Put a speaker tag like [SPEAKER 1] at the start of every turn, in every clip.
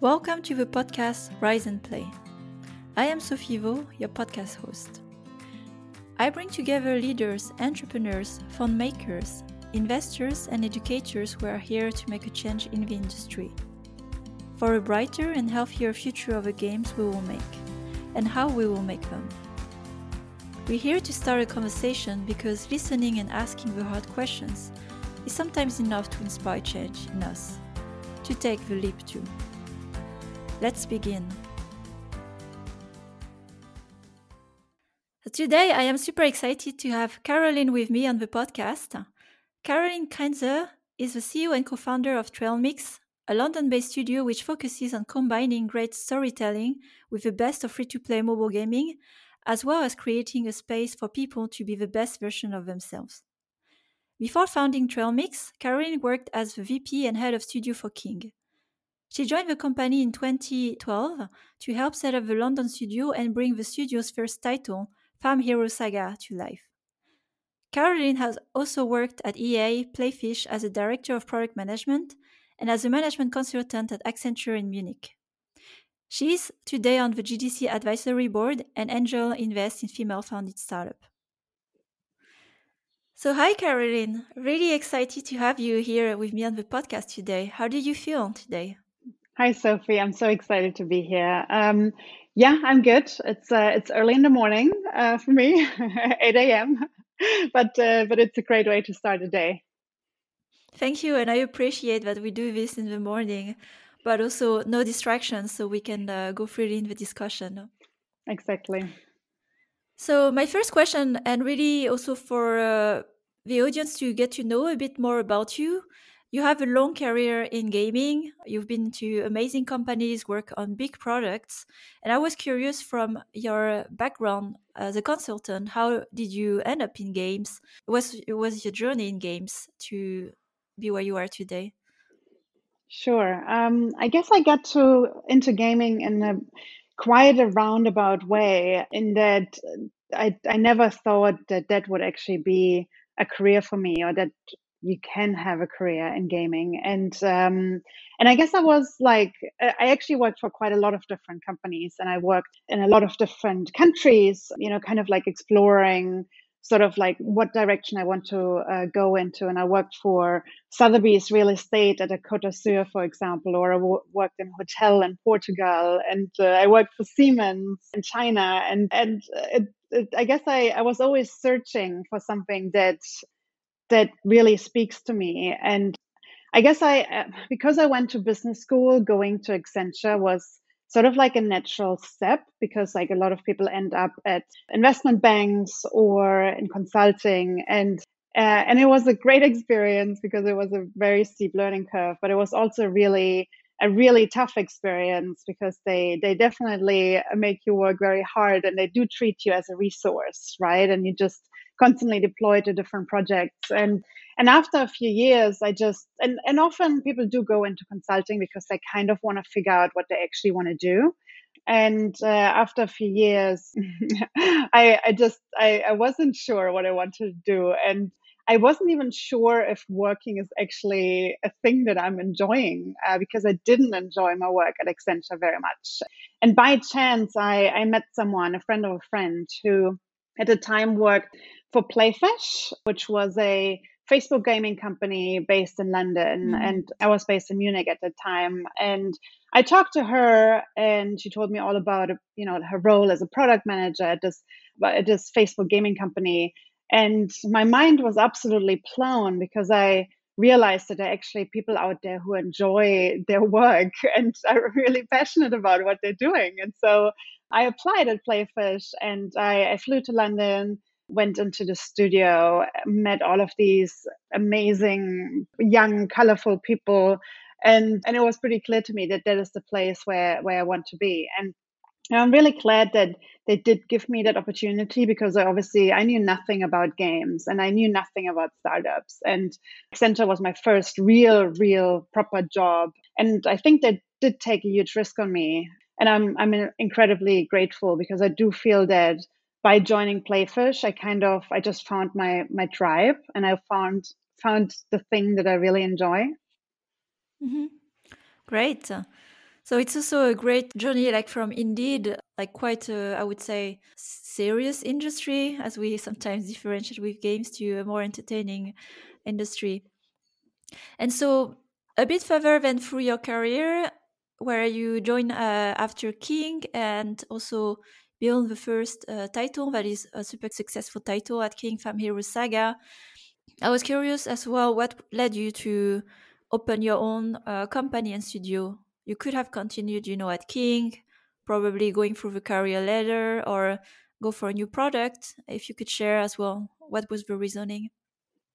[SPEAKER 1] Welcome to the podcast Rise and Play. I am Sophie Vo, your podcast host. I bring together leaders, entrepreneurs, fund makers, investors, and educators who are here to make a change in the industry. For a brighter and healthier future of the games we will make, and how we will make them. We're here to start a conversation because listening and asking the hard questions is sometimes enough to inspire change in us, to take the leap too. Let's begin. Today, I am super excited to have Caroline with me on the podcast. Caroline Krenzer is the CEO and co founder of Trailmix, a London based studio which focuses on combining great storytelling with the best of free to play mobile gaming, as well as creating a space for people to be the best version of themselves. Before founding Trailmix, Caroline worked as the VP and head of studio for King. She joined the company in 2012 to help set up the London studio and bring the studio's first title, Farm Hero Saga, to life. Caroline has also worked at EA Playfish as a director of product management and as a management consultant at Accenture in Munich. She is today on the GDC advisory board and angel invest in female founded startup. So hi Caroline, really excited to have you here with me on the podcast today. How do you feel today?
[SPEAKER 2] Hi Sophie, I'm so excited to be here. Um, yeah, I'm good. It's uh, it's early in the morning uh, for me, 8 a.m. But uh, but it's a great way to start the day.
[SPEAKER 1] Thank you, and I appreciate that we do this in the morning, but also no distractions, so we can uh, go freely in the discussion.
[SPEAKER 2] Exactly.
[SPEAKER 1] So my first question, and really also for uh, the audience to get to know a bit more about you, you have a long career in gaming. You've been to amazing companies, work on big products. And I was curious from your background as a consultant, how did you end up in games? What was your journey in games to be where you are today?
[SPEAKER 2] Sure. Um, I guess I got to into gaming in a quite a roundabout way in that I, I never thought that that would actually be a career for me or that you can have a career in gaming and um, and i guess i was like i actually worked for quite a lot of different companies and i worked in a lot of different countries you know kind of like exploring sort of like what direction i want to uh, go into and i worked for sotheby's real estate at a cote d'azur for example or I w- worked in a hotel in portugal and uh, i worked for siemens in china and and it, it, i guess I, I was always searching for something that that really speaks to me. And I guess I, uh, because I went to business school, going to Accenture was sort of like a natural step because like a lot of people end up at investment banks or in consulting and uh, and it was a great experience because it was a very steep learning curve but it was also really a really tough experience because they they definitely make you work very hard and they do treat you as a resource right and you just constantly deployed to different projects. And and after a few years i just and and often people do go into consulting because they kind of want to figure out what they actually want to do. And uh, after a few years I, I just I, I wasn't sure what i wanted to do. And I wasn't even sure if working is actually a thing that I'm enjoying uh, because I didn't enjoy my work at Accenture very much. And by chance, I, I met someone, a friend of a friend, who at the time worked for Playfish, which was a Facebook gaming company based in London. Mm. And I was based in Munich at the time. And I talked to her and she told me all about, you know, her role as a product manager at this, at this Facebook gaming company. And my mind was absolutely blown because I realized that there are actually people out there who enjoy their work and are really passionate about what they're doing. And so I applied at Playfish and I, I flew to London went into the studio, met all of these amazing, young, colorful people. And, and it was pretty clear to me that that is the place where, where I want to be. And I'm really glad that they did give me that opportunity because I obviously I knew nothing about games and I knew nothing about startups. And Accenture was my first real, real proper job. And I think that did take a huge risk on me. And I'm I'm incredibly grateful because I do feel that by joining Playfish, I kind of I just found my my tribe and I found found the thing that I really enjoy.
[SPEAKER 1] Mm-hmm. Great. So it's also a great journey, like from indeed, like quite, a, I would say, serious industry, as we sometimes differentiate with games, to a more entertaining industry. And so, a bit further than through your career, where you join uh, after King and also beyond the first uh, title, that is a super successful title at King Farm Hero Saga. I was curious as well what led you to open your own uh, company and studio you could have continued, you know, at King, probably going through the career ladder or go for a new product. If you could share as well, what was the reasoning?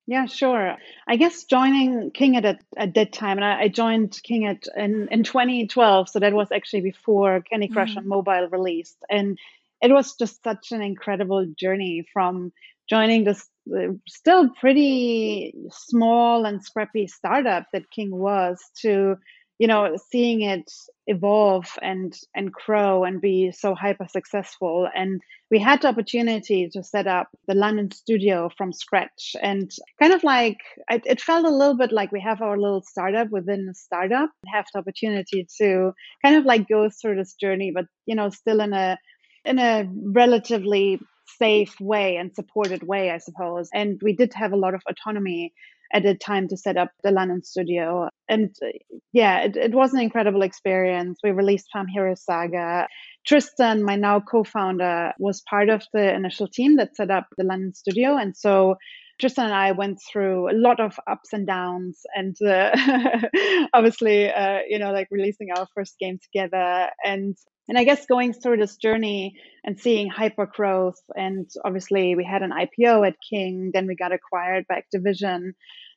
[SPEAKER 2] Yeah, sure. I guess joining King at, at that time, and I, I joined King at in, in 2012, so that was actually before Candy Crush mm. on mobile released, and it was just such an incredible journey from joining this uh, still pretty small and scrappy startup that King was to you know seeing it evolve and and grow and be so hyper successful. And we had the opportunity to set up the london studio from scratch and kind of like it, it felt a little bit like we have our little startup within a startup. Have the opportunity to kind of like go through this journey but you know still in a in a relatively safe way and supported way i suppose. And we did have a lot of autonomy at the time to set up the London studio. And uh, yeah, it, it was an incredible experience. We released Farm Hero Saga. Tristan, my now co founder, was part of the initial team that set up the London studio. And so Tristan and I went through a lot of ups and downs, and uh, obviously, uh, you know, like releasing our first game together, and and I guess going through this journey and seeing hyper growth, and obviously we had an IPO at King, then we got acquired by Activision,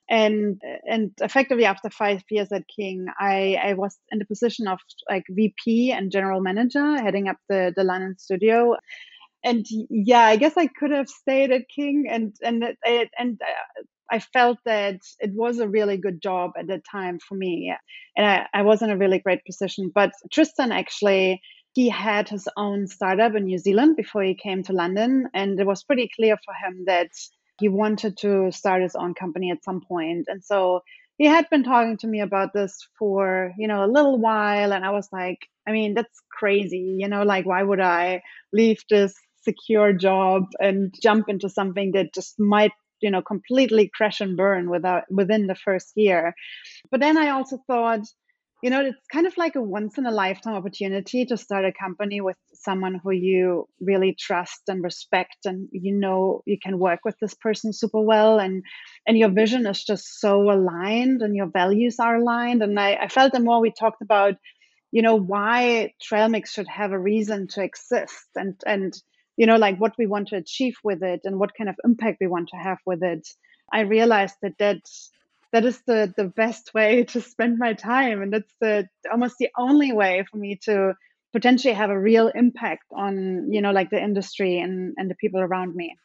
[SPEAKER 2] and and effectively after five years at King, I I was in the position of like VP and general manager, heading up the the London studio. And yeah, I guess I could have stayed at King, and and it, and uh, I felt that it was a really good job at that time for me, and I, I was in a really great position. But Tristan actually he had his own startup in New Zealand before he came to London, and it was pretty clear for him that he wanted to start his own company at some point. And so he had been talking to me about this for, you know, a little while. And I was like, I mean, that's crazy. You know, like, why would I leave this secure job and jump into something that just might you know completely crash and burn without within the first year. But then i also thought you know it's kind of like a once in a lifetime opportunity to start a company with someone who you really trust and respect and you know you can work with this person super well and and your vision is just so aligned and your values are aligned. And i, I felt the more we talked about you know why trailmix should have a reason to exist and and you know like what we want to achieve with it and what kind of impact we want to have with it i realized that that that is the the best way to spend my time. And that's the almost the only way for me to potentially have a real impact on you know like the industry and and the people around me.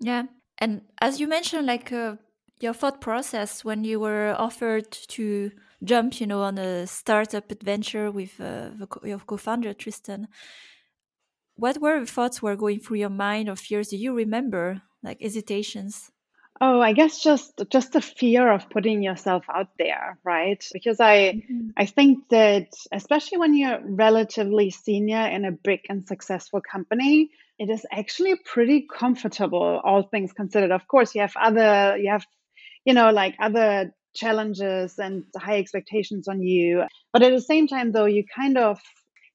[SPEAKER 1] Yeah. And as you mentioned like uh, your thought process when you were offered to jump you know on a startup adventure with uh, your co-founder tristan what were the thoughts were going through your mind or fears do you remember like hesitations
[SPEAKER 2] Oh, I guess just just the fear of putting yourself out there, right? Because I mm-hmm. I think that especially when you're relatively senior in a big and successful company, it is actually pretty comfortable, all things considered. Of course, you have other you have you know like other challenges and high expectations on you, but at the same time, though, you kind of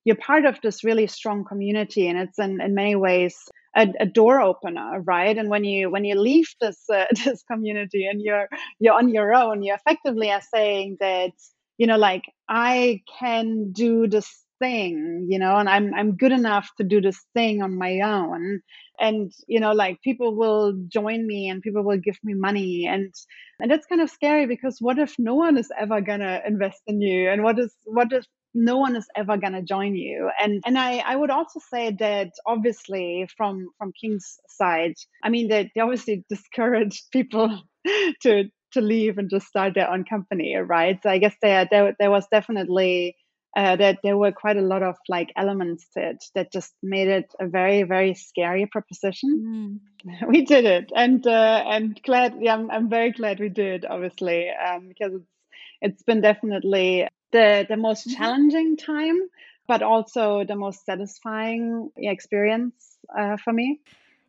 [SPEAKER 2] you're part of this really strong community, and it's in in many ways a, a, door opener right? And when you when you leave this uh, this community and you're you're on your own you effectively are saying that you know like i can do this thing you know and i'm i'm good enough to do this thing on my own. And you know like people will join me and people will give me money and and that's kind of scary because what if no one is ever gonna invest in you? And what is what if no one is ever going to join you. And and i i would also say that obviously from from king's side i mean they, they obviously discourage people to to leave and just start their own company right? So i guess there there, there was definitely uh, that there were quite a lot of like elements to it that just made it a very very scary proposition. Mm. we did it. And uh, and glad yeah I'm, I'm very glad we did obviously um, because it's it's been definitely the the most mm-hmm. challenging time, but also the most satisfying experience uh, for me.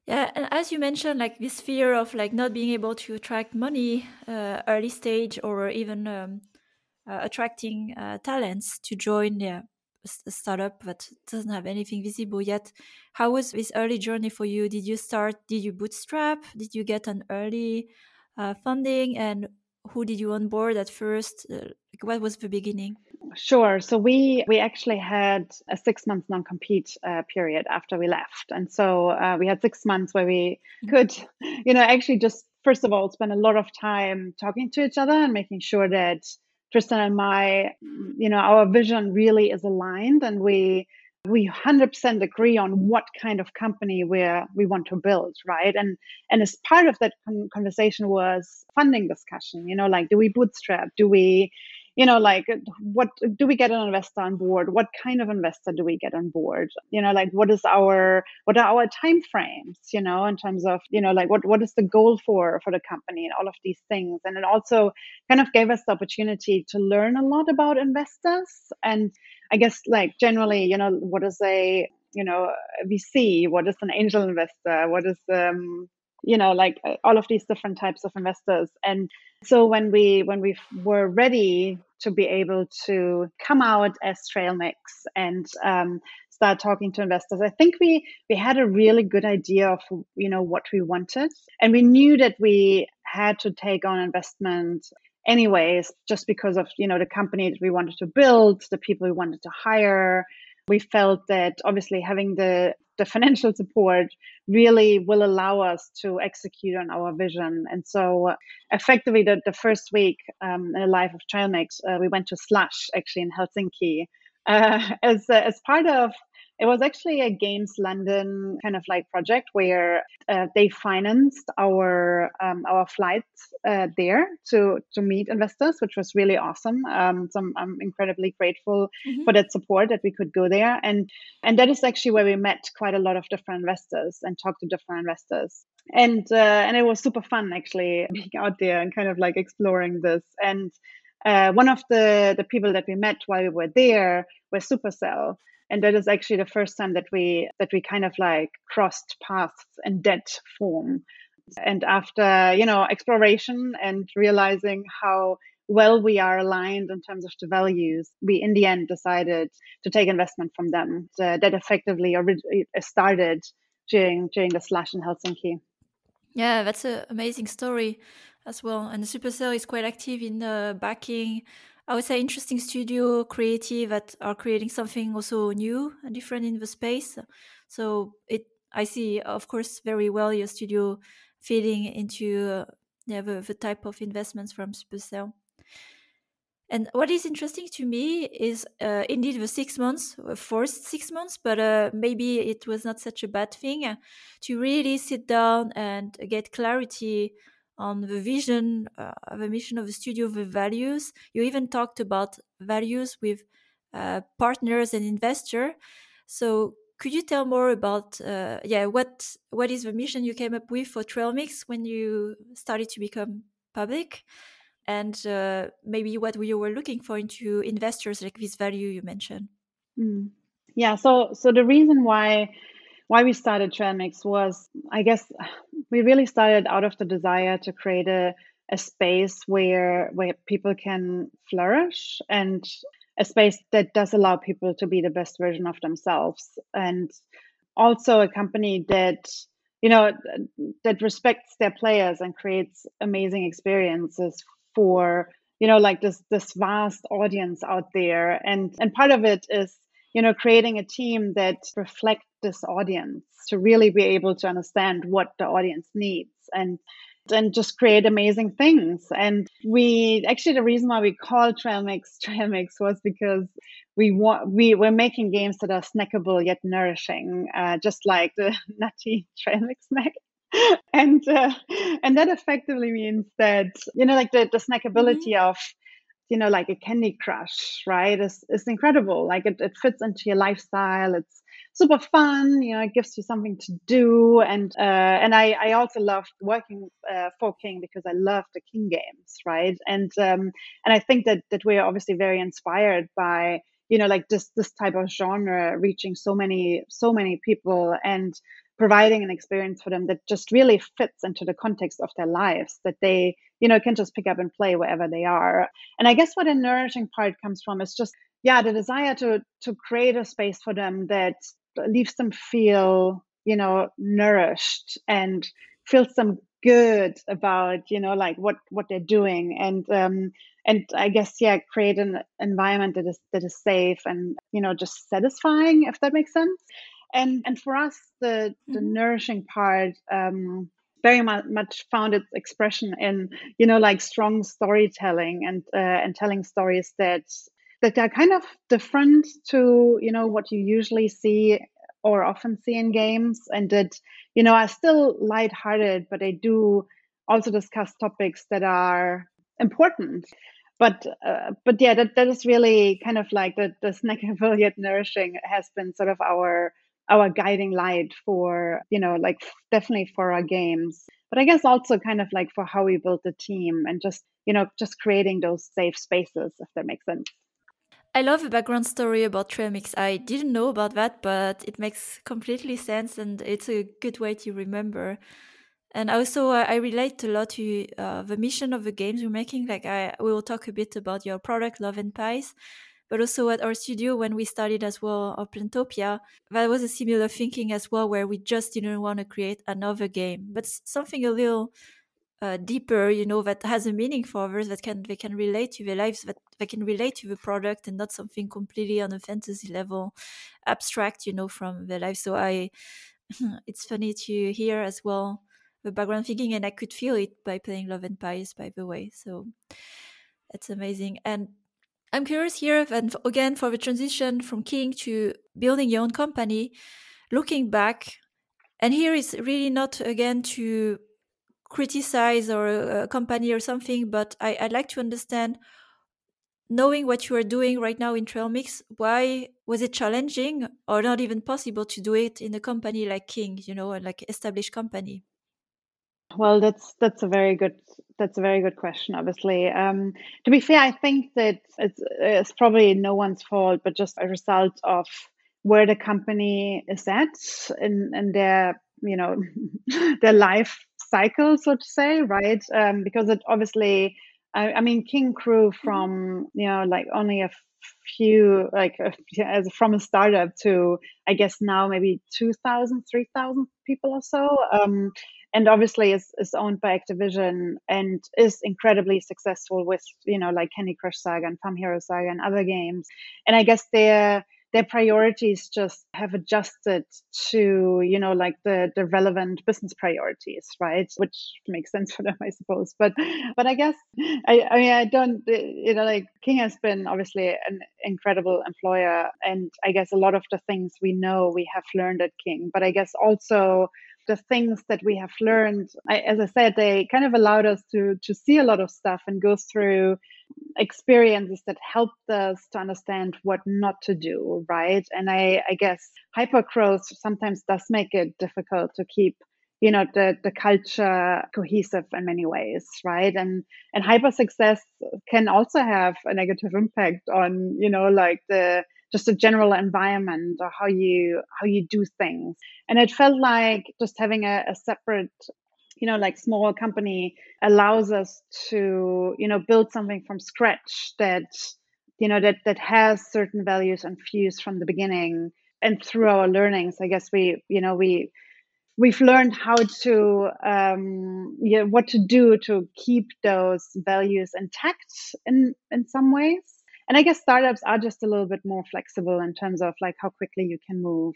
[SPEAKER 1] Yeah, and as you mentioned, like this fear of like not being able to attract money uh, early stage or even um, uh, attracting uh, talents to join yeah, a startup that doesn't have anything visible yet. How was this early journey for you? Did you start? Did you bootstrap? Did you get an early uh, funding? And who did you onboard at first? Uh, what was the beginning?
[SPEAKER 2] Sure. So we we actually had a six month non compete uh, period after we left, and so uh, we had six months where we mm-hmm. could, you know, actually just first of all spend a lot of time talking to each other and making sure that Tristan and my, you know, our vision really is aligned, and we we 100% agree on what kind of company we we want to build right? And and as part of that conversation was funding discussion you know like do we bootstrap? Do we you know like what do we get an investor on board? What kind of investor do we get on board? You know like what is our what are our time frames you know in terms of you know like what what is the goal for for the company and all of these things? And it also kind of gave us the opportunity to learn a lot about investors and i guess like generally you know what is a you know vc what is an angel investor? What is um you know like all of these different types of investors and so when we when we were ready to be able to come out as Trailmix and um, start talking to investors, I think we we had a really good idea of you know what we wanted, and we knew that we had to take on investment anyways, just because of you know the company that we wanted to build, the people we wanted to hire. We felt that obviously having the the financial support really will allow us to execute on our vision. And so, effectively, the, the first week um, in the life of Trailmix, uh, we went to Slush actually in Helsinki uh, as uh, as part of it was actually a Games London kind of like project where uh, they financed our um, our flights uh, there to to meet investors, which was really awesome. Um, so I'm, I'm incredibly grateful mm-hmm. for that support that we could go there, and and that is actually where we met quite a lot of different investors and talked to different investors. And uh, and it was super fun actually being out there and kind of like exploring this and. Uh, one of the, the people that we met while we were there was Supercell, and that is actually the first time that we that we kind of like crossed paths in that form. And after you know exploration and realizing how well we are aligned in terms of the values we in the end decided to take investment from them. Uh, that effectively started during during the Slush in helsinki.
[SPEAKER 1] Yeah that's an amazing story as well. And supercell is quite active in uh, backing I would say interesting studio, creative that are creating something also new and different in the space. So it, I see, of course, very well your studio feeding into uh, yeah, the, the type of investments from Supercell. And what is interesting to me is uh, indeed the six months, uh, forced six months, but uh, maybe it was not such a bad thing to really sit down and get clarity on the vision, uh, the mission of the studio, the values. You even talked about values with uh, partners and investor. So could you tell more about uh, yeah what what is the mission you came up with for Trailmix when you started to become public, and uh, maybe what you were looking for into investors like this value you mentioned.
[SPEAKER 2] Mm. Yeah. So so the reason why why we started Trailmix was, I guess, we really started out of the desire to create a, a space where where people can flourish and a space that does allow people to be the best version of themselves. And also a company that you know that respects their players and creates amazing experiences for you know like this this vast audience out there. And and part of it is you know creating a team that reflects this audience to really be able to understand what the audience needs and and just create amazing things. And we actually the reason why we call Trailmix Trailmix was because we want we were making games that are snackable yet nourishing, uh, just like the nutty Trailmix snack. and uh, and that effectively means that you know like the, the snackability mm-hmm. of you know like a candy crush right is incredible like it, it fits into your lifestyle it's super fun. You know, it gives you something to do, and uh, and I I also loved working uh, for King because I love the King games, right? And um, and I think that that we are obviously very inspired by you know like this this type of genre reaching so many so many people and providing an experience for them that just really fits into the context of their lives that they you know can just pick up and play wherever they are. And i guess what a nourishing part comes from is just yeah the desire to to create a space for them that leaves them feel you know nourished and feels them good about you know like what what they're doing. And um and i guess yeah create an environment that is that is safe and you know just satisfying if that makes sense. And and for us the the mm-hmm. nourishing part um very much found its expression in you know like strong storytelling and uh, and telling stories that that are kind of different to you know what you usually see or often see in games and that you know are still lighthearted but they do also discuss topics that are important. But uh, but yeah that, that is really kind of like the, the snackable yet nourishing has been sort of our our guiding light for you know like definitely for our games but i guess also kind of like for how we built the team and just you know just creating those safe spaces if that makes sense
[SPEAKER 1] I love the background story about Trailmix. I didn't know about that, but it makes completely sense and it's a good way to remember. And also, uh, I relate a lot to uh, the mission of the games we're making. Like, I we will talk a bit about your product, Love and Pies, but also at our studio when we started as well, or Plantopia, that was a similar thinking as well, where we just didn't want to create another game, but something a little uh, deeper, you know, that has a meaning for others that can they can relate to their lives, that they can relate to the product, and not something completely on a fantasy level, abstract, you know, from their life. So I, it's funny to hear as well the background thinking, and I could feel it by playing Love and Pies, by the way. So it's amazing. And I'm curious here, and again for the transition from King to building your own company, looking back, and here is really not again to criticize or uh, a, company or something, but I, I'd like to understand knowing what you are doing right now in Trailmix why was it challenging or not even possible to do it in a company like king you know like established company
[SPEAKER 2] well that's that's a very good that's a very good question obviously um, to be fair i think that it's, it's probably no one's fault but just a result of where the company is at in, in their you know their life cycle, so to say, right? Um, because it obviously, I, I, mean, King mm-hmm. from you know like only a few like as from a startup to I guess now maybe 2,000, 3,000 people or so. Um, and obviously is, is owned by Activision and is incredibly successful with you know like Candy Crush Saga and Farm Hero Saga and other games. And I guess they're their priorities just have adjusted to you know like the the relevant business priorities right which makes sense for them i suppose but but i guess i i mean i don't you know like king has been obviously an incredible employer and i guess a lot of the things we know we have learned at king but i guess also the things that we have learned. I, as i said they kind of allowed us to to see a lot of stuff and go through experiences that helped us to understand what not to do right? And i i guess hypergrowth sometimes does make it difficult to keep you know the the culture cohesive in many ways right? And and hyper success can also have a negative impact on you know like the just a general environment or how you how you do things. And it felt like just having a, a separate you know like small company allows us to you know build something from scratch that you know that that has certain values infused from the beginning. And through our learnings i guess we you know we we've learned how to um yeah what to do to keep those values intact in in some ways and i guess startups are just a little bit more flexible in terms of like how quickly you can move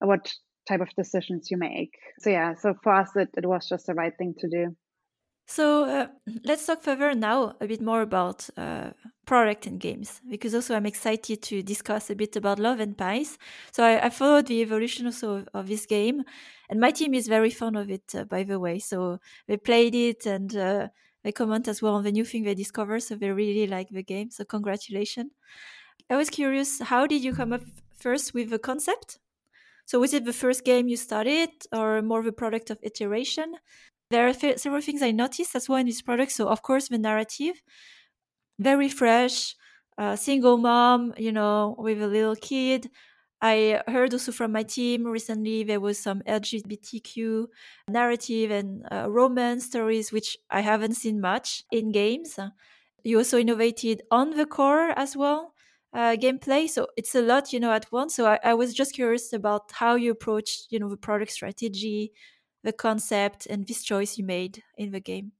[SPEAKER 2] what type of decisions you make. So yeah, so for us, it, it was just the right thing to do.
[SPEAKER 1] So uh, let's talk further now a bit more about uh, product and games, because also I'm excited to discuss a bit about Love and Pies. So I, I followed the evolution also of, of, this game, and my team is very fond of it, uh, by the way. So they played it and uh, they comment as well on the new thing they discover. So they really like the game. So congratulations. I was curious, how did you come up first with the concept? So was it the first game you started or more of a product of iteration? There are several things I noticed as well in this product. So of course the narrative, very fresh, uh, single mom, you know, with a little kid. I heard also from my team recently there was some LGBTQ narrative and uh, romance stories, which I haven't seen much in games. You also innovated on the core as well, uh, gameplay. So it's a lot, you know, at once. So I, I was just curious about how you approached, you know, the product strategy, the concept, and this choice you made in the game.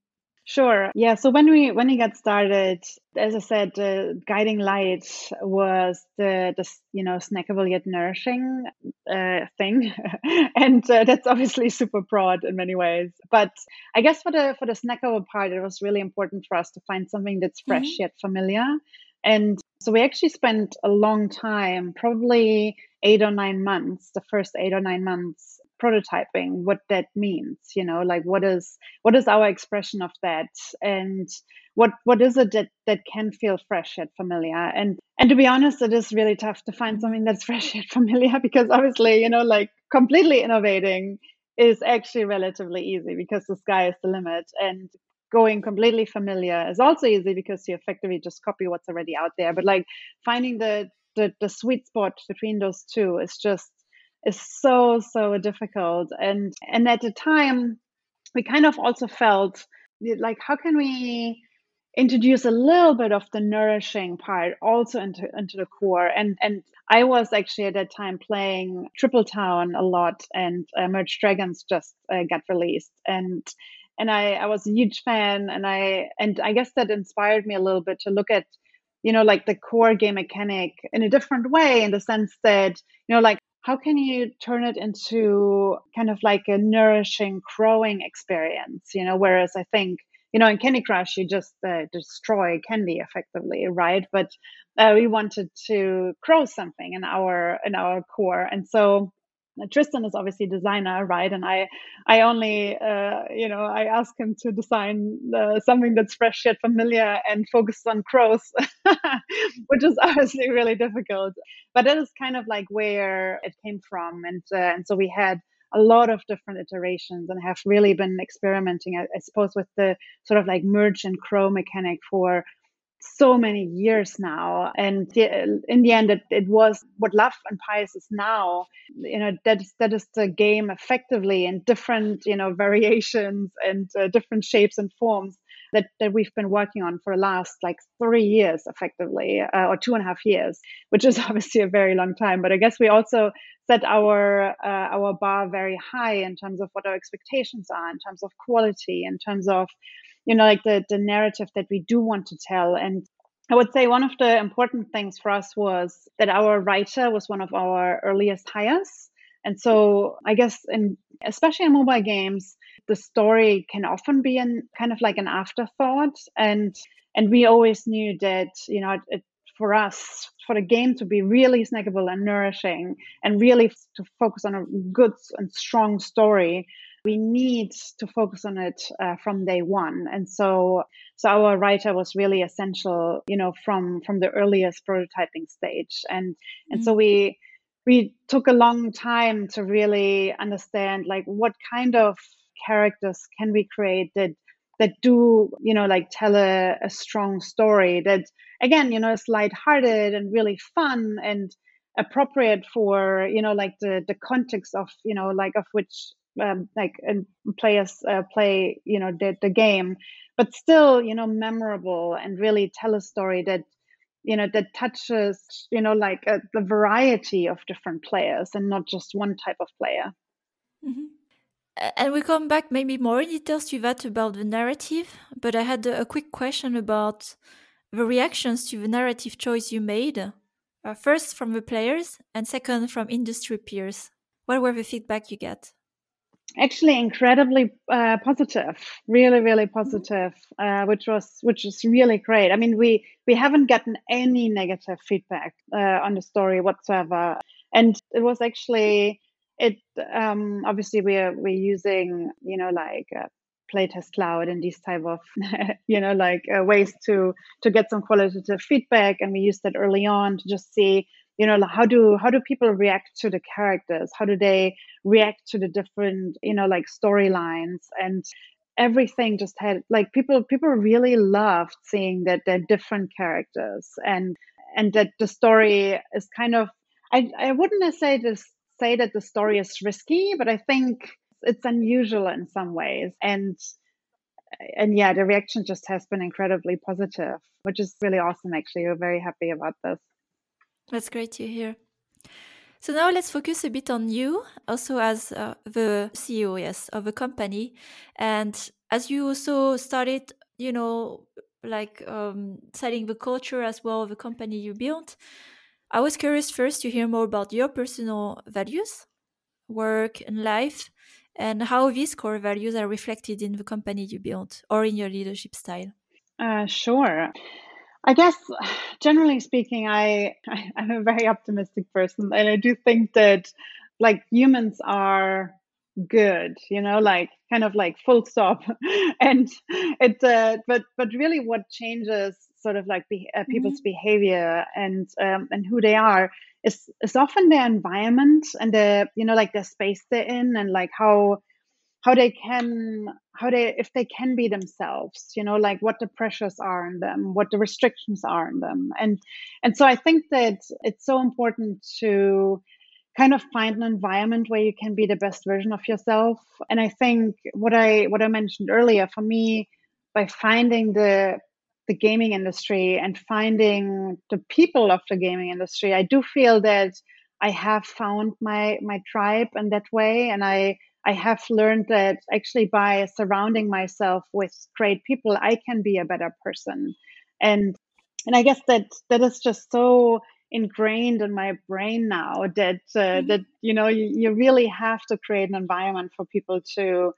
[SPEAKER 2] Sure. Yeah. So when we when we got started, as I said, the guiding light was the the you know snackable yet nourishing uh, thing, and uh, that's obviously super broad in many ways. But I guess for the for the snackable part, it was really important for us to find something that's fresh mm-hmm. yet familiar. And so we actually spent a long time, probably eight or nine months, the first eight or nine months, prototyping what that means you know like what is what is our expression of that? And what what is it that that can feel fresh yet familiar? And and to be honest it is really tough to find something that's fresh yet familiar because obviously you know like completely innovating is actually relatively easy because the sky is the limit and going completely familiar is also easy because you effectively just copy what's already out there. But like finding the the, the sweet spot between those two is just is so so difficult. And and at the time we kind of also felt like how can we introduce a little bit of the nourishing part also into into the core? And and I was actually at that time playing Triple Town a lot and uh, Merge Dragons just uh, got released. And and I I was a huge fan and I and I guess that inspired me a little bit to look at you know like the core game mechanic in a different way in the sense that you know like how can you turn it into kind of like a nourishing growing experience? You know whereas i think you know in candy crush you just uh, destroy candy effectively right? But uh, we wanted to grow something in our in our core. And so Tristan is obviously designer, right? And I, I only, uh, you know, I ask him to design uh, something that's fresh yet familiar and focus on crows, which is obviously really difficult. But that is kind of like where it came from, and uh, and so we had a lot of different iterations and have really been experimenting, I, I suppose, with the sort of like merge and crow mechanic for so many years now. And in the end it, it was what love and pies is now. You know that is that is the game effectively in different you know variations and uh, different shapes and forms that, that we've been working on for the last like three years effectively uh, or two and a half years which is obviously a very long time. But i guess we also set our uh, our bar very high in terms of what our expectations are in terms of quality in terms of you know like the the narrative that we do want to tell and I would say one of the important things for us was that our writer was one of our earliest hires. And so I guess in especially in mobile games, the story can often be an kind of like an afterthought. And and we always knew that, you know, it, for us, for the game to be really snackable and nourishing and really to focus on a good and strong story, we need to focus on it uh, from day one and so so our writer was really essential you know from from the earliest prototyping stage and and mm-hmm. so we we took a long time to really understand like what kind of characters can we create that that do you know like tell a, a strong story that again you know is lighthearted and really fun and appropriate for you know like the the context of you know like of which um, like and players uh, play you know the, the game but still you know memorable and really tell a story that you know that touches you know like uh, the variety of different players and not just one type of player.
[SPEAKER 1] Mm-hmm. and we come back maybe more in details to that about the narrative but i had a, a quick question about the reactions to the narrative choice you made uh, first from the players and second from industry peers. What were the feedback you get
[SPEAKER 2] actually incredibly uh, positive really really positive uh, which was which is really great. I mean we we haven't gotten any negative feedback uh, on the story whatsoever. And it was actually it um, obviously we're we're using you know like uh, PlaytestCloud and these type of you know like uh, ways to to get some qualitative feedback. And we used that early on to just see you know how do how do people react to the characters? How do they react to the different you know like storylines? And everything just had like people people really loved seeing that they're different characters and and that the story is kind of i i wouldn't say this say that the story is risky but i think it's unusual in some ways. And and yeah the reaction just has been incredibly positive which is really awesome actually. We're very happy about this
[SPEAKER 1] that's great to hear. So now let's focus a bit on you, also as uh, the CEO, yes, of a company, and as you also started, you know, like um, setting the culture as well of the company you built. I was curious first to hear more about your personal values, work, and life, and how these core values are reflected in the company you built or in your leadership style.
[SPEAKER 2] Uh, sure. I guess, generally speaking, I, I I'm a very optimistic person, and I do think that like humans are good you know like kind of like full stop and it uh, but but really what changes sort of like be, uh, people's mm-hmm. behavior and um, and who they are is is often their environment and the you know like the space they're in and like how how they can how they if they can be themselves you know like what the pressures are in them what the restrictions are in them. And and so i think that it's so important to kind of find an environment where you can be the best version of yourself. And i think what i what i mentioned earlier for me by finding the the gaming industry and finding the people of the gaming industry i do feel that i have found my my tribe in that way. And i I have learned that actually by surrounding myself with great people, I can be a better person. And and I guess that that is just so ingrained in my brain now that uh, mm-hmm. that you know you, you really have to create an environment for people to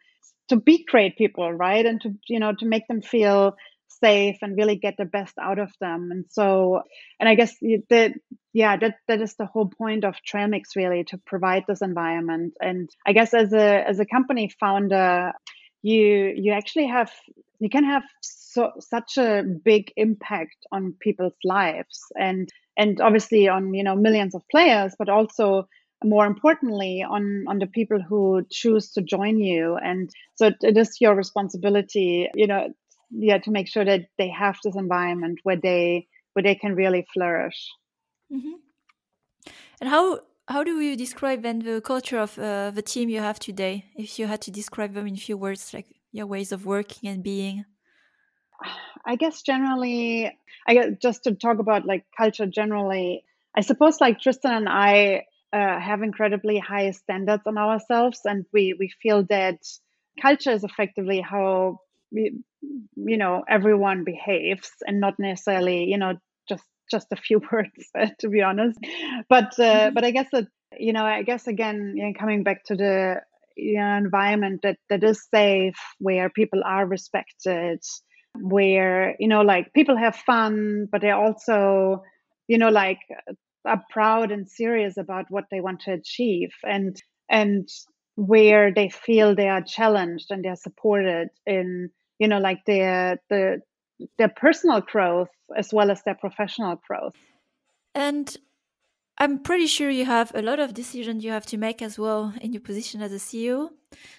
[SPEAKER 2] to be great people, right? And to you know to make them feel safe and really get the best out of them. And so, and I guess that, yeah, that, that is the whole point of Trailmix really to provide this environment. And I guess as a, as a company founder, you, you actually have, you can have so, such a big impact on people's lives and, and obviously on, you know, millions of players, but also more importantly on on the people who choose to join you and so it is your responsibility you know yeah to make sure that they have this environment where they where they can really flourish.
[SPEAKER 1] Mm-hmm. and how how do you describe then the culture of uh, the team you have today? If you had to describe them in a few words like your ways of working and being.
[SPEAKER 2] I guess generally i guess just to talk about like culture generally i suppose like tristan and i uh, have incredibly high standards on ourselves and we we feel that culture is effectively how you know everyone behaves and not necessarily you know just just a few words to be honest but uh, mm-hmm. but i guess that you know i guess again you know, coming back to the you know, environment that that is safe where people are respected where you know like people have fun but they're also you know like are proud and serious about what they want to achieve and and where they feel they are challenged and they're supported in you know like their the their personal growth as well as their professional growth.
[SPEAKER 1] And i'm pretty sure you have a lot of decisions you have to make as well in your position as a ceo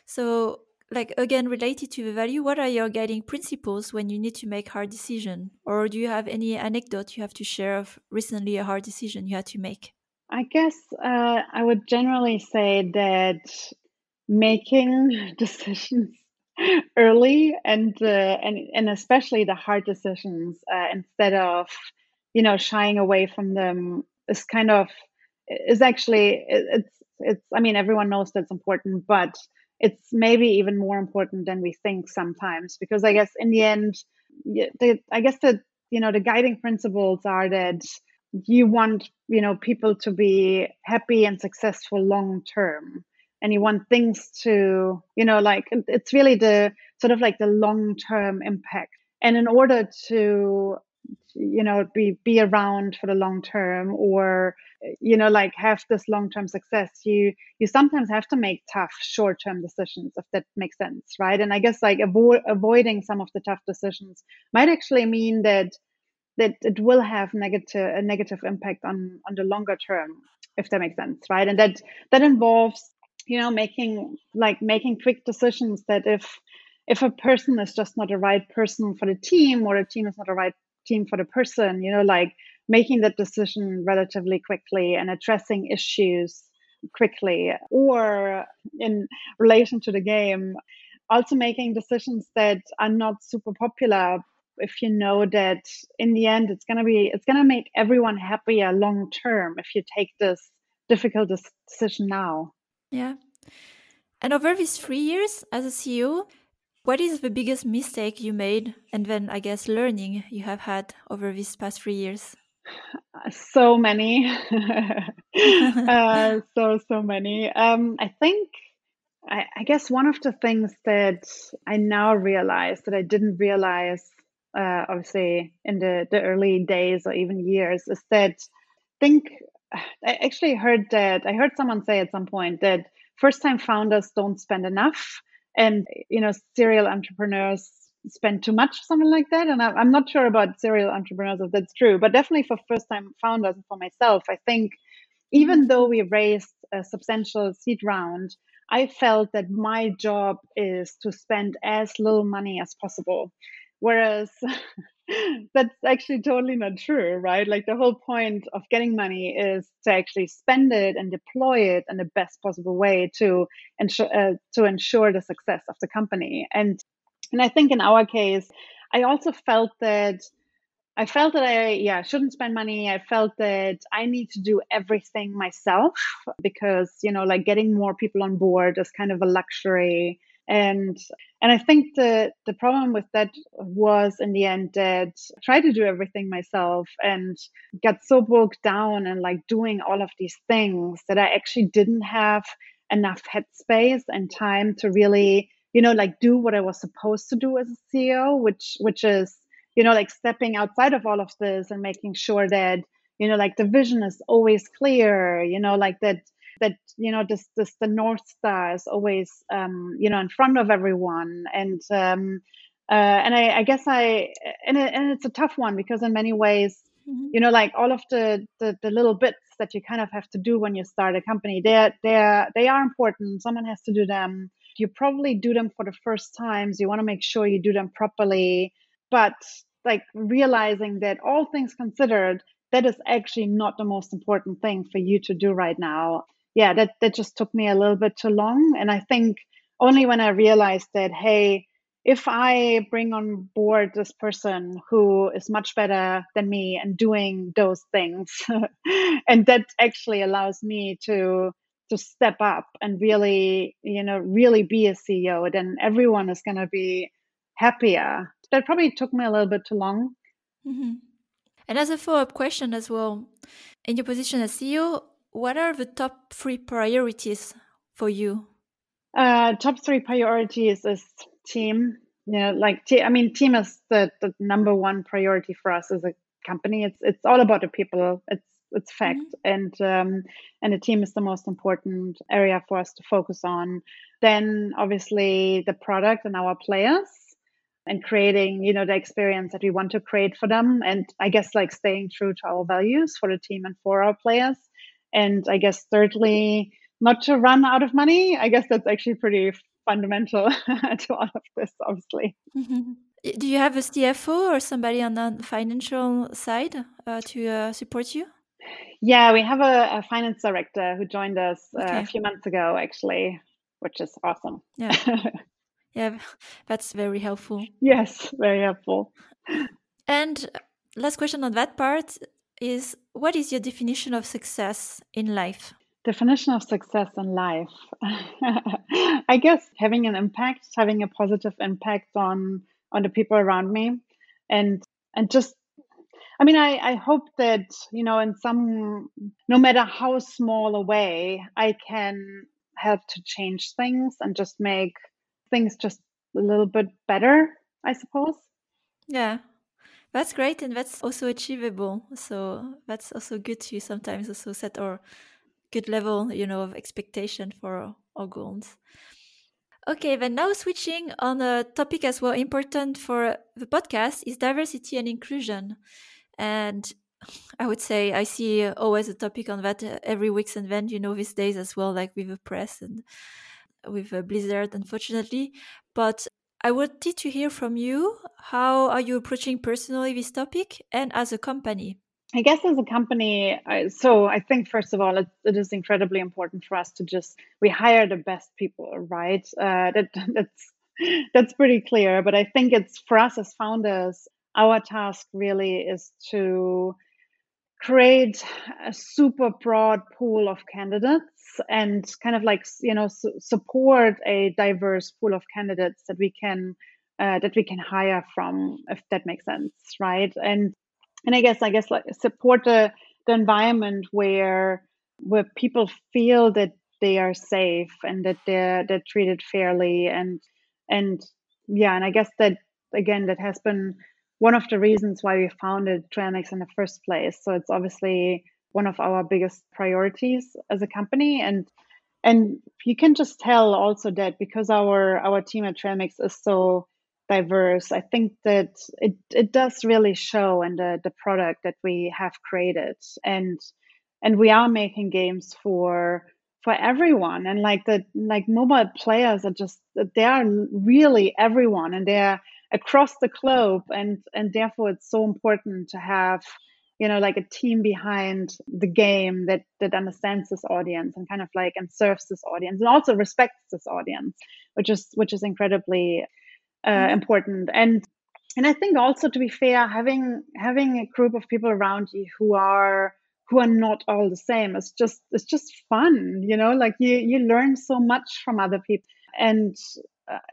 [SPEAKER 1] so like again related to the value what are your guiding principles when you need to make hard decision? Or do you have any anecdote you have to share of recently a hard decision you had to make?
[SPEAKER 2] I guess uh, i would generally say that making decisions early and uh, and and especially the hard decisions uh, instead of you know shying away from them is kind of is actually it's it's i mean everyone knows that's important but it's maybe even more important than we think sometimes because i guess in the end the, i guess the you know the guiding principles are that you want you know people to be happy and successful long term and you want things to you know like it's really the sort of like the long term impact. And in order to you know be be around for the long term or you know like have this long term success you you sometimes have to make tough short term decisions if that makes sense right? And i guess like avo- avoiding some of the tough decisions might actually mean that that it will have negative a negative impact on on the longer term if that makes sense right? And that that involves you know making like making quick decisions that if if a person is just not the right person for the team or a team is not the right team for the person you know like making that decision relatively quickly and addressing issues quickly or in relation to the game. Also making decisions that are not super popular if you know that in the end it's going to be it's going to make everyone happier long term if you take this difficult decision now
[SPEAKER 1] yeah. And over these three years as a ceo what is the biggest mistake you made and then i guess learning you have had over these past three years?
[SPEAKER 2] So many. Uh, so so many. Um, i think I, I, guess one of the things that i now realize that i didn't realize uh, obviously in the, the early days or even years is that think I actually heard that I heard someone say at some point that first time founders don't spend enough and you know serial entrepreneurs spend too much something like that and I, am not sure about serial entrepreneurs if that's true but definitely for first time founders and for myself I think even mm-hmm. though we raised a substantial seed round I felt that my job is to spend as little money as possible Whereas that's actually totally not true, right? Like the whole point of getting money is to actually spend it and deploy it in the best possible way to ensure uh, to ensure the success of the company. And and I think in our case, I also felt that I felt that I yeah shouldn't spend money. I felt that I need to do everything myself because you know like getting more people on board is kind of a luxury and and i think the the problem with that was in the end that I tried to do everything myself and got so bogged down and like doing all of these things that i actually didn't have enough headspace and time to really you know like do what i was supposed to do as a ceo which which is you know like stepping outside of all of this and making sure that you know like the vision is always clear you know like that that you know this this the north star is always um, you know in front of everyone. And um, uh, and I, I, guess I and, it, and it's a tough one because in many ways mm-hmm. you know like all of the, the, the little bits that you kind of have to do when you start a company they're they're they are important. Someone has to do them. You probably do them for the first times. You want to make sure you do them properly. But like realizing that all things considered that is actually not the most important thing for you to do right now yeah, that that just took me a little bit too long. And I think only when I realized that, hey, if I bring on board this person who is much better than me and doing those things, and that actually allows me to to step up and really, you know, really be a CEO, then everyone is going to be happier. That probably took me a little bit too long.
[SPEAKER 1] Mm-hmm. And as a follow up question as well, in your position as CEO, what are the top three priorities for you?
[SPEAKER 2] Uh, top three priorities is team. You know, like I mean, team is the, the number one priority for us as a company. It's it's all about the people. It's it's fact, mm-hmm. and um, and the team is the most important area for us to focus on. Then obviously the product and our players and creating you know the experience that we want to create for them and i guess like staying true to our values for the team and for our players and I guess thirdly, not to run out of money. I guess that's actually pretty fundamental to all of this, obviously.
[SPEAKER 1] Mm-hmm. Do you have a CFO or somebody on the financial side uh, to uh, support you?
[SPEAKER 2] Yeah, we have a, a finance director who joined us uh, okay. a few months ago, actually, which is awesome.
[SPEAKER 1] Yeah. yeah, that's very helpful.
[SPEAKER 2] Yes, very helpful.
[SPEAKER 1] And last question on that part is what is your definition of success in life?
[SPEAKER 2] Definition of success in life. I guess having an impact, having a positive impact on on the people around me and and just I mean I, I hope that, you know, in some no matter how small a way, I can help to change things and just make things just a little bit better, I suppose.
[SPEAKER 1] Yeah, that's great, and that's also achievable. So that's also good to sometimes also set our good level, you know, of expectation for our goals. Okay, then now switching on a topic as well important for the podcast is diversity and inclusion. and I would say I see always a topic on that every week's event, you know, these days as well, like with the press and with Blizzard, unfortunately. But I wanted to hear from you. How are you approaching personally this topic and as a company?
[SPEAKER 2] I guess as a company, so I think first of all, it, it is incredibly important for us to just we hire the best people, right? Uh, that that's that's pretty clear. But I think it's for us as founders, our task really is to create a super broad pool of candidates and kind of like you know su- support a diverse pool of candidates that we can uh, that we can hire from if that makes sense right? And and i guess i guess like support the the environment where where people feel that they are safe and that they're they're treated fairly and and yeah and i guess that again that has been one of the reasons why we founded Trailmix in the first place. So it's obviously one of our biggest priorities as a company. And and you can just tell also that because our our team at Trailmix is so diverse, I think that it it does really show in the the product that we have created. And and we are making games for for everyone. And like the like mobile players are just they are really everyone. And they're across the globe and and therefore it's so important to have you know like a team behind the game that that understands this audience and kind of like and serves this audience and also respects this audience which is which is incredibly uh, mm-hmm. important and and i think also to be fair having having a group of people around you who are who are not all the same it's just it's just fun you know like you you learn so much from other people and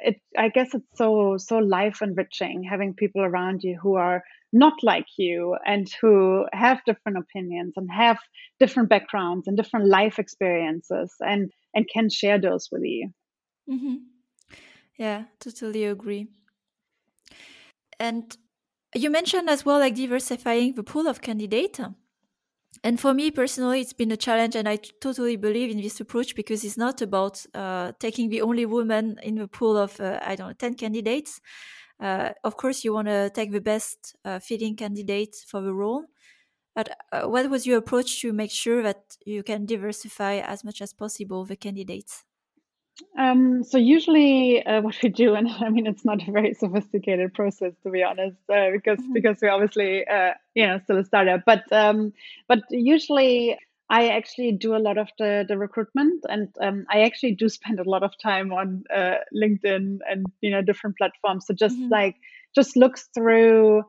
[SPEAKER 2] it i guess it's so so life enriching having people around you who are not like you and who have different opinions and have different backgrounds and different life experiences and and can share those with you.
[SPEAKER 1] Mm-hmm. yeah totally agree. And you mentioned as well like diversifying the pool of candidates and for me personally it's been a challenge and i t- totally believe in this approach because it's not about uh, taking the only woman in the pool of uh, i don't know 10 candidates. Uh, of course you want to take the best uh, fitting candidate for the role. But uh, what was your approach to make sure that you can diversify as much as possible the candidates
[SPEAKER 2] um, so usually, uh, what we do, and I mean, it's not a very sophisticated process to be honest, uh, because mm-hmm. because we're obviously uh, you know still a startup. But um, but usually, I actually do a lot of the the recruitment, and um, I actually do spend a lot of time on uh, LinkedIn and you know different platforms. So just mm-hmm. like just looks through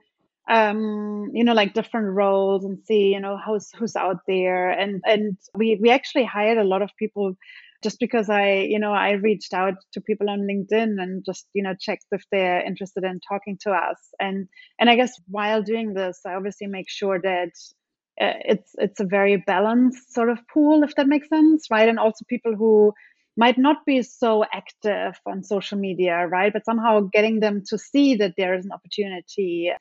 [SPEAKER 2] um, you know, like different roles and see, you know, who's who's out there. And and we we actually hired a lot of people just because I, you know, I reached out to people on LinkedIn and just, you know, checked if they're interested in talking to us. And and I guess while doing this, I obviously make sure that uh, it's it's a very balanced sort of pool, if that makes sense, right? And also people who might not be so active on social media, right? But somehow getting them to see that there is an opportunity.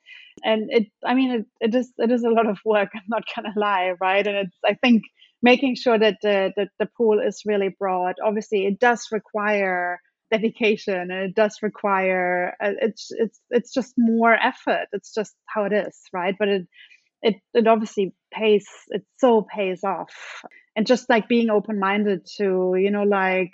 [SPEAKER 2] And it, I mean, it, it is, it is a lot of work. I'm not gonna lie, right? And it's, I think making sure that the, the, the pool is really broad. Obviously, it does require dedication and it does require uh, it's it's it's just more effort. It's just how it is right? But it it it obviously pays it so pays off. And just like being open minded to you know like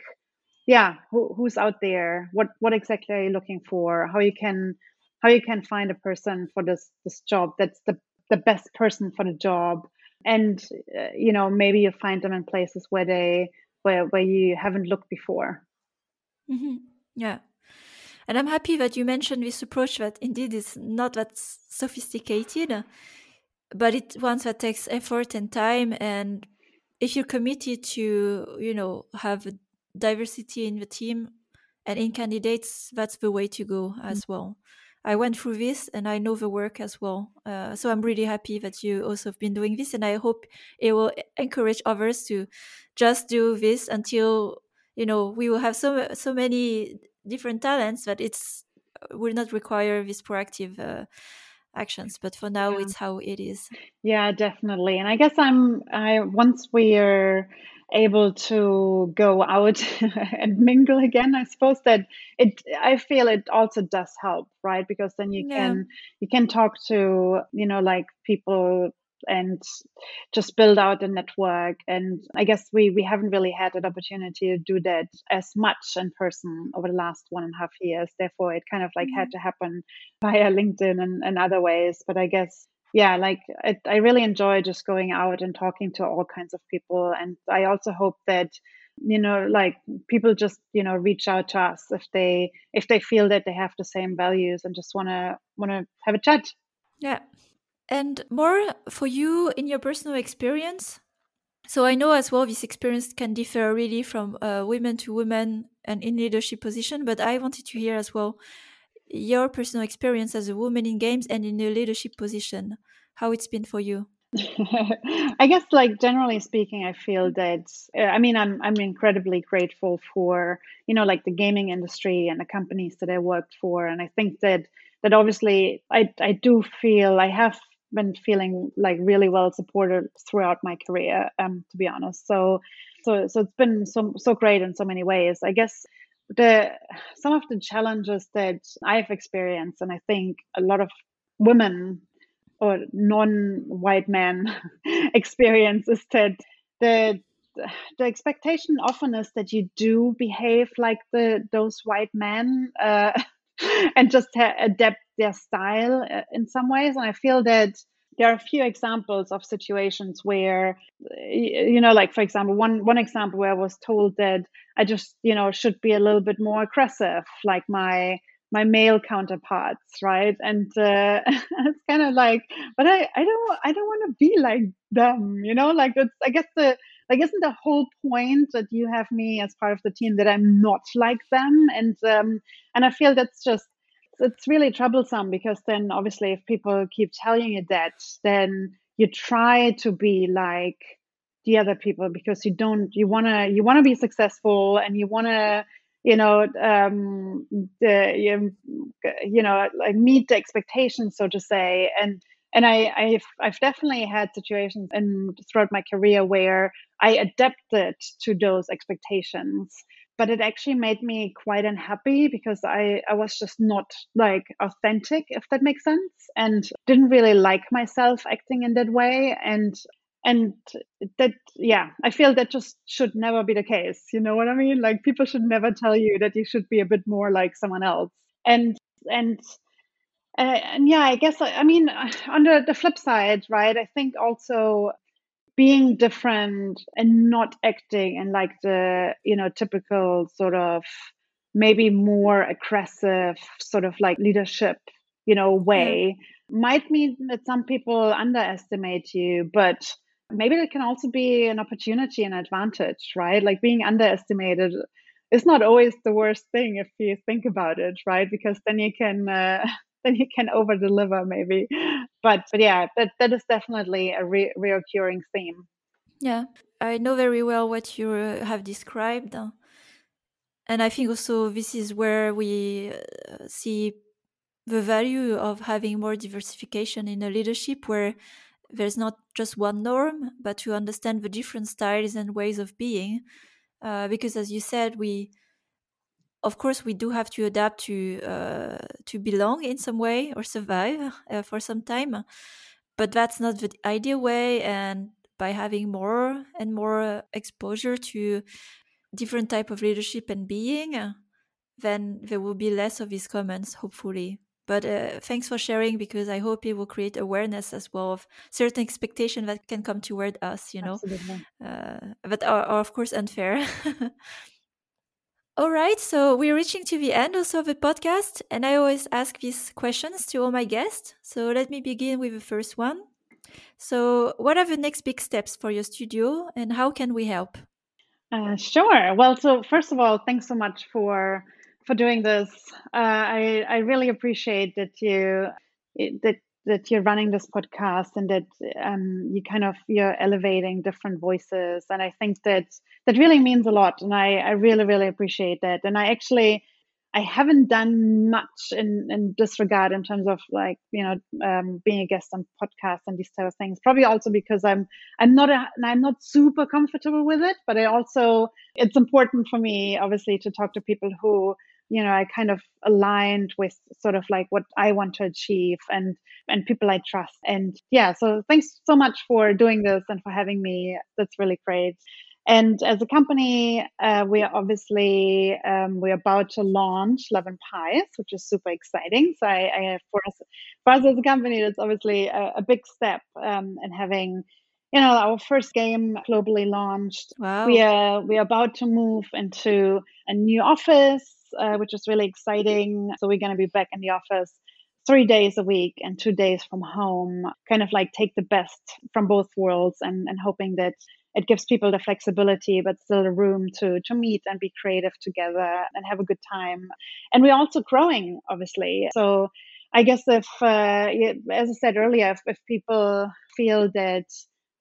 [SPEAKER 2] yeah who, who's out there? What what exactly are you looking for? How you can how you can find a person for this this job that's the the best person for the job and uh, you know maybe you find them in places where they where where you haven't looked before
[SPEAKER 1] mm-hmm. yeah and i'm happy that you mentioned this approach that indeed is not that sophisticated but it ones that takes effort and time and if you're committed to you know have diversity in the team and in candidates that's the way to go as mm-hmm. well I went through this and I know the work as well. Uh, so I'm really happy that you also have been doing this, and I hope it will encourage others to just do this until you know we will have so so many different talents that it's uh, will not require this proactive uh, actions. But for now, yeah. it's how it is.
[SPEAKER 2] Yeah, definitely. And I guess I'm I once we're able to go out and mingle again i suppose that it i feel it also does help right because then you yeah. can you can talk to you know like people and just build out a network and i guess we we haven't really had an opportunity to do that as much in person over the last one and a half years therefore it kind of like mm-hmm. had to happen via linkedin and, and other ways but i guess yeah, like I, I really enjoy just going out and talking to all kinds of people. And I also hope that you know like people just you know reach out to us if they if they feel that they have the same values and just want to want to have a chat
[SPEAKER 1] yeah and more for you in your personal experience so i know as well this experience can differ really from uh, women to women and in leadership position but i wanted to hear as well your personal experience as a woman in games and in a leadership position, how it's been for you.
[SPEAKER 2] I guess, like generally speaking, I feel that uh, I mean I'm I'm incredibly grateful for you know like the gaming industry and the companies that I worked for, and I think that that obviously I I do feel I have been feeling like really well supported throughout my career, um, to be honest. So so so it's been so so great in so many ways. I guess the some of the challenges that I've experienced, and I think a lot of women or non-white men experience is that the the expectation often is that you do behave like the those white men uh, and just ha- adapt their style uh, in some ways. And i feel that there are a few examples of situations where you know like for example one one example where i was told that i just you know should be a little bit more aggressive like my my male counterparts right? And uh, it's kind of like but i i don't i don't want to be like them you know? Like it's i guess the like isn't the whole point that you have me as part of the team that i'm not like them? And um and i feel that's just it's really troublesome because then obviously if people keep telling you that then you try to be like the other people because you don't you want to you want to be successful and you want to you know um the you, you know like meet the expectations so to say. And and I, I've I've definitely had situations and throughout my career where I adapted to those expectations but it actually made me quite unhappy because I, I was just not like authentic, if that makes sense, and didn't really like myself acting in that way. And and that yeah, I feel that just should never be the case. You know what I mean? Like people should never tell you that you should be a bit more like someone else. And and uh, and yeah, I guess I mean on the, the flip side, right? I think also being different and not acting in like the you know typical sort of maybe more aggressive sort of like leadership you know way yeah. might mean that some people underestimate you but maybe it can also be an opportunity and advantage right? Like being underestimated is not always the worst thing if you think about it right? Because then you can uh, then you can over deliver maybe but but yeah that that is definitely a re- reoccurring theme.
[SPEAKER 1] Yeah i know very well what you uh, have described and i think also this is where we uh, see the value of having more diversification in a leadership where there's not just one norm but to understand the different styles and ways of being uh, because as you said we of course we do have to adapt to uh, to belong in some way or survive uh, for some time. But that's not the ideal way and by having more and more exposure to different type of leadership and being then there will be less of these comments hopefully. But uh, thanks for sharing because i hope it will create awareness as well of certain expectation that can come toward us you know? Uh, but are, are of course unfair All right, so we're reaching to the end also of the podcast, and I always ask these questions to all my guests. So let me begin with the first one. So, what are the next big steps for your studio, and how can we help?
[SPEAKER 2] Uh, sure. Well, so first of all, thanks so much for for doing this. Uh, I I really appreciate that you that that you're running this podcast and that um, you kind of you're elevating different voices. And i think that that really means a lot. And i i really really appreciate that. And i actually I haven't done much in, in this regard in terms of like, you know, um, being a guest on podcasts and these type of things. Probably also because I'm I'm not a, I'm not super comfortable with it, but I also it's important for me obviously to talk to people who you know I kind of aligned with sort of like what I want to achieve and and people I trust. And yeah, so thanks so much for doing this and for having me. That's really great. And as a company, uh, we are obviously um, we're about to launch Love and Pies, which is super exciting. So I, I for us, for us as a company, it's obviously a, a big step um, in having you know our first game globally launched.
[SPEAKER 1] Wow.
[SPEAKER 2] We are we are about to move into a new office, uh, which is really exciting. So we're going to be back in the office three days a week and two days from home, kind of like take the best from both worlds and, and hoping that it gives people the flexibility but still the room to to meet and be creative together and have a good time and we're also growing obviously so i guess if uh, as i said earlier if, if people feel that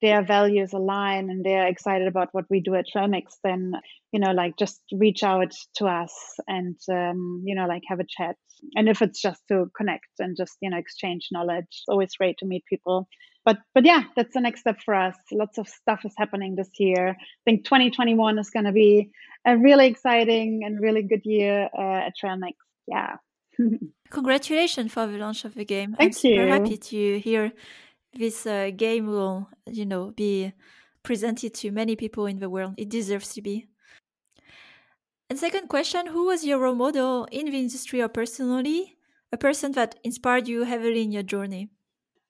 [SPEAKER 2] their values align and they're excited about what we do at Trailmix, then you know, like just reach out to us and um, you know, like have a chat. And if it's just to connect and just you know exchange knowledge, it's always great to meet people but but yeah, that's the next step for us. Lots of stuff is happening this year. I think 2021 is going to be a really exciting and really good year uh, at Trailmix. Yeah.
[SPEAKER 1] Congratulations for the launch of the game.
[SPEAKER 2] Thank
[SPEAKER 1] I'm super
[SPEAKER 2] you.
[SPEAKER 1] happy to hear this uh, game will, you know, be presented to many people in the world. It deserves to be. And second question, who was your role model in the industry or personally? A person that inspired you heavily in your journey?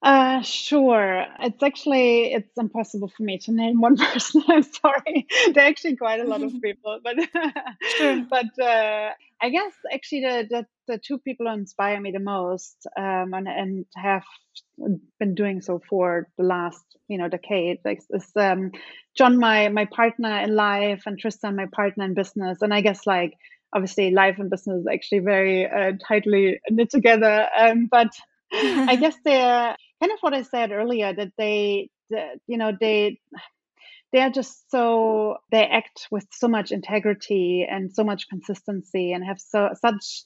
[SPEAKER 2] Uh, sure. It's actually it's impossible for me to name one person. I'm sorry. There are actually quite a lot of people, but
[SPEAKER 1] Sure.
[SPEAKER 2] but uh, I guess actually the, the the two people who inspire me the most, um, and and have been doing so for the last you know decade, like, is um, John, my my partner in life, and Tristan, my partner in business. And I guess like obviously life and business is actually very uh, tightly knit together. Um, but I guess they're kind of what I said earlier that they, that, you know, they they are just so they act with so much integrity and so much consistency and have so such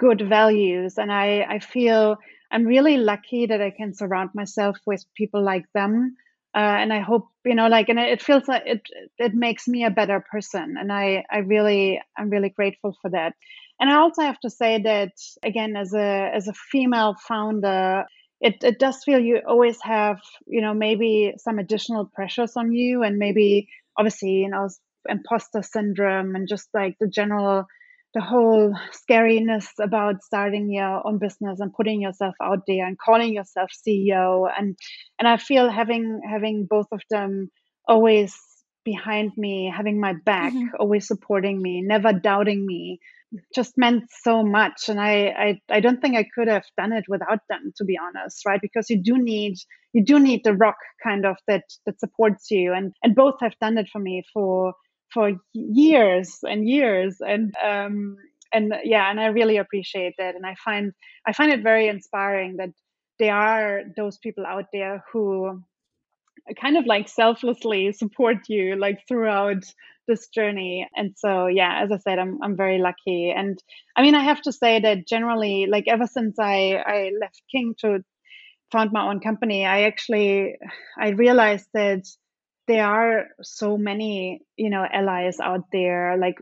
[SPEAKER 2] good values and I I feel I'm really lucky that I can surround myself with people like them. Uh, and I hope you know, like, and it feels like it it makes me a better person, and I I really I'm really grateful for that. And I also have to say that again, as a as a female founder, it, it does feel you always have, you know, maybe some additional pressures on you and maybe obviously, you know, imposter syndrome and just like the general the whole scariness about starting your own business and putting yourself out there and calling yourself CEO and and I feel having having both of them always behind me, having my back, mm-hmm. always supporting me, never doubting me, just meant so much and I, I i don't think i could have done it without them to be honest right? Because you do need you do need the rock kind of that that supports you and and both have done it for me for for years and years and um and yeah and i really appreciate that and i find i find it very inspiring that there are those people out there who kind of like selflessly support you like throughout this journey. And so yeah as i said i'm i'm very lucky. And i mean i have to say that generally like ever since i i left king to found my own company i actually i realized that there are so many you know allies out there like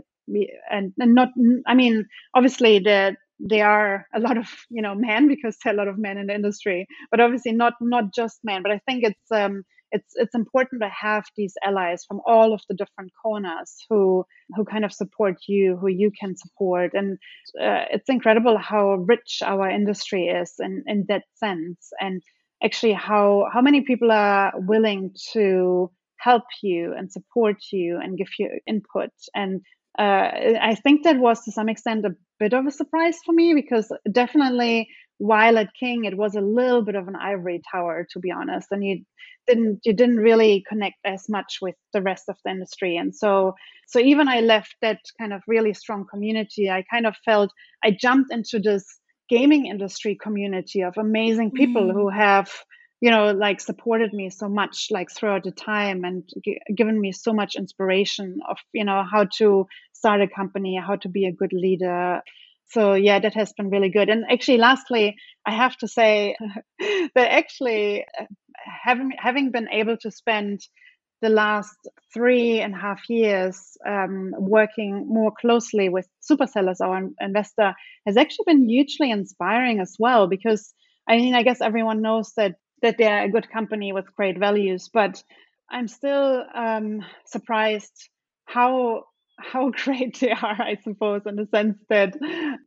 [SPEAKER 2] and, and not i mean obviously the there are a lot of you know men because there are a lot of men in the industry but obviously not not just men but i think it's um it's it's important to have these allies from all of the different corners who who kind of support you, who you can support, and uh, it's incredible how rich our industry is in in that sense, and actually how how many people are willing to help you and support you and give you input. And uh, I think that was to some extent a bit of a surprise for me because definitely while at King it was a little bit of an ivory tower to be honest, and you didn't you didn't really connect as much with the rest of the industry, and so so even I left that kind of really strong community, I kind of felt I jumped into this gaming industry community of amazing people mm. who have you know like supported me so much like throughout the time and g- given me so much inspiration of you know how to start a company how to be a good leader so yeah, that has been really good. And actually, lastly, I have to say that actually uh, having having been able to spend the last three and a half years um, working more closely with Supercell as our investor has actually been hugely inspiring as well. Because I mean, I guess everyone knows that that they're a good company with great values, but I'm still um, surprised how how great they are, I suppose, in the sense that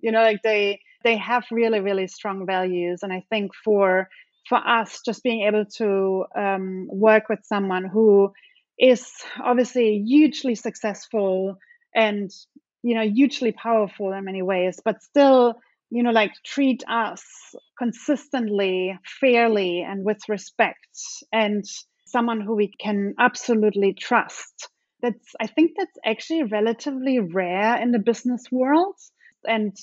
[SPEAKER 2] you know, like they they have really really strong values, and I think for for us, just being able to um, work with someone who is obviously hugely successful and you know hugely powerful in many ways, but still you know like treat us consistently, fairly, and with respect, and someone who we can absolutely trust that's i think that's actually relatively rare in the business world. And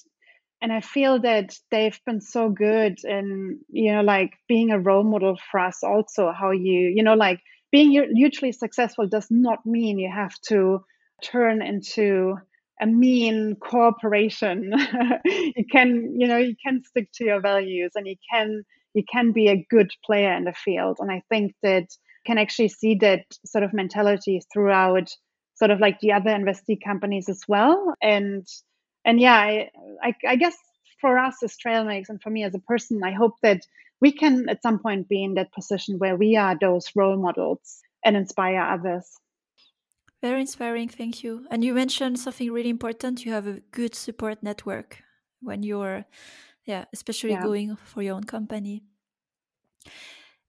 [SPEAKER 2] and i feel that they've been so good in you know like being a role model for us also how you you know like being hugely successful does not mean you have to turn into a mean corporation. You can you know you can stick to your values and you can you can be a good player in the field. And i think that can actually see that sort of mentality throughout sort of like the other investee companies as well. And and yeah, I, I, I guess for us as Trailmix and for me as a person, I hope that we can at some point be in that position where we are those role models and inspire others.
[SPEAKER 1] Very inspiring, thank you. And you mentioned something really important. You have a good support network when you're, yeah, especially yeah. going for your own company.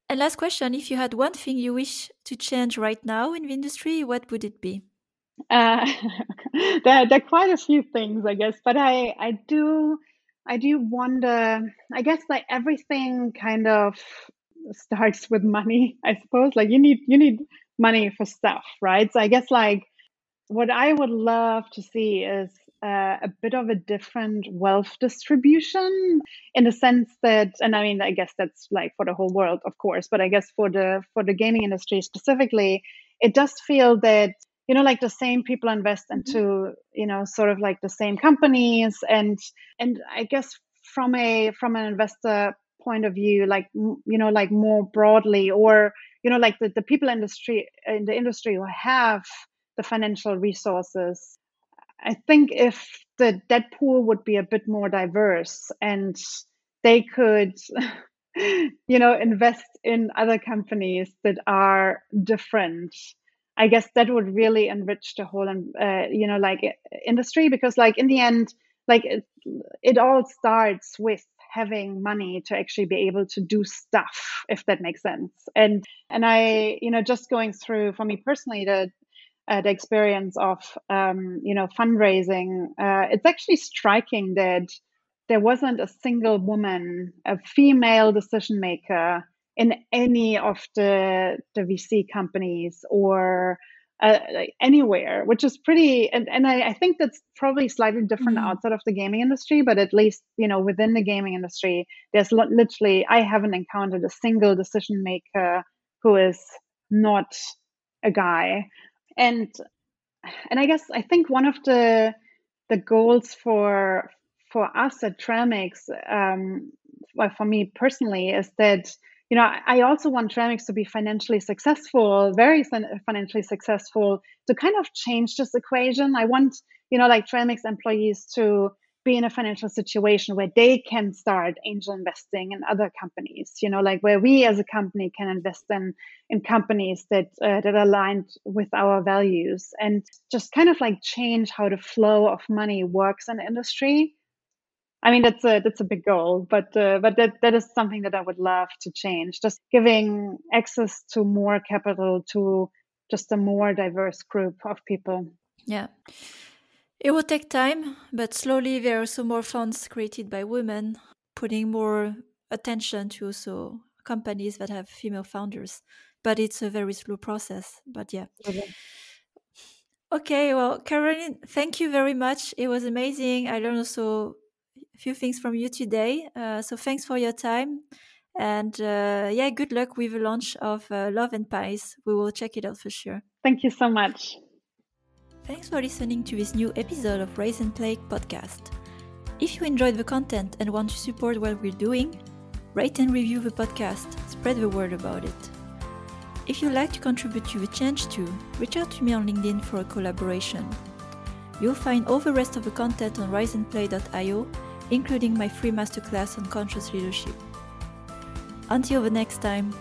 [SPEAKER 1] And last question if you had one thing you wish to change right now in the industry, what would it be?
[SPEAKER 2] Uh, there, there are quite a few things, I guess, but I, I do, I do wonder. I guess like everything kind of starts with money. I suppose like you need you need money for stuff, right? So I guess like what I would love to see is uh, a bit of a different wealth distribution in the sense that and i mean i guess that's like for the whole world of course but i guess for the for the gaming industry specifically it does feel that you know like the same people invest mm-hmm. into you know sort of like the same companies and and i guess from a from an investor point of view like you know like more broadly or you know like the, the people industry in the industry who have the financial resources I think if the debt pool would be a bit more diverse and they could, you know, invest in other companies that are different, I guess that would really enrich the whole, uh, you know, like industry because, like, in the end, like it, it all starts with having money to actually be able to do stuff if that makes sense. And and i you know just going through for me personally the uh, the experience of um, you know fundraising, uh, it's actually striking that there wasn't a single woman, a female decision maker in any of the the VC companies or uh, anywhere, which is pretty. And, and I, I think that's probably slightly different mm-hmm. outside of the gaming industry, but at least you know within the gaming industry, there's literally I haven't encountered a single decision maker who is not a guy and and I guess I think one of the the goals for for us at Trailmix, um, well, for me personally, is that you know I also want Trailmix to be financially successful, very financially successful, to kind of change this equation. I want you know like Trailmix employees to be in a financial situation where they can start angel investing in other companies you know like where we as a company can invest in in companies that uh, that aligned with our values and just kind of like change how the flow of money works in industry I mean that's a that's a big goal, but uh, but that that is something that I would love to change. Just giving access to more capital to just a more diverse group of people.
[SPEAKER 1] Yeah. It will take time, but slowly there are also more funds created by women, putting more attention to also companies that have female founders. But it's a very slow process. But yeah. Okay. okay, well, Caroline, thank you very much. It was amazing. I learned also a few things from you today. Uh, so thanks for your time. And uh, yeah, good luck with the launch of uh, Love and Pies. We will check it out for sure.
[SPEAKER 2] Thank you so much.
[SPEAKER 1] Thanks for listening to this new episode of Rise and Play podcast. If you enjoyed the content and want to support what we're doing, rate and review the podcast, spread the word about it. If you'd like to contribute to the change too, reach out to me on LinkedIn for a collaboration. You'll find all the rest of the content on riseandplay.io, including my free masterclass on conscious leadership. Until the next time,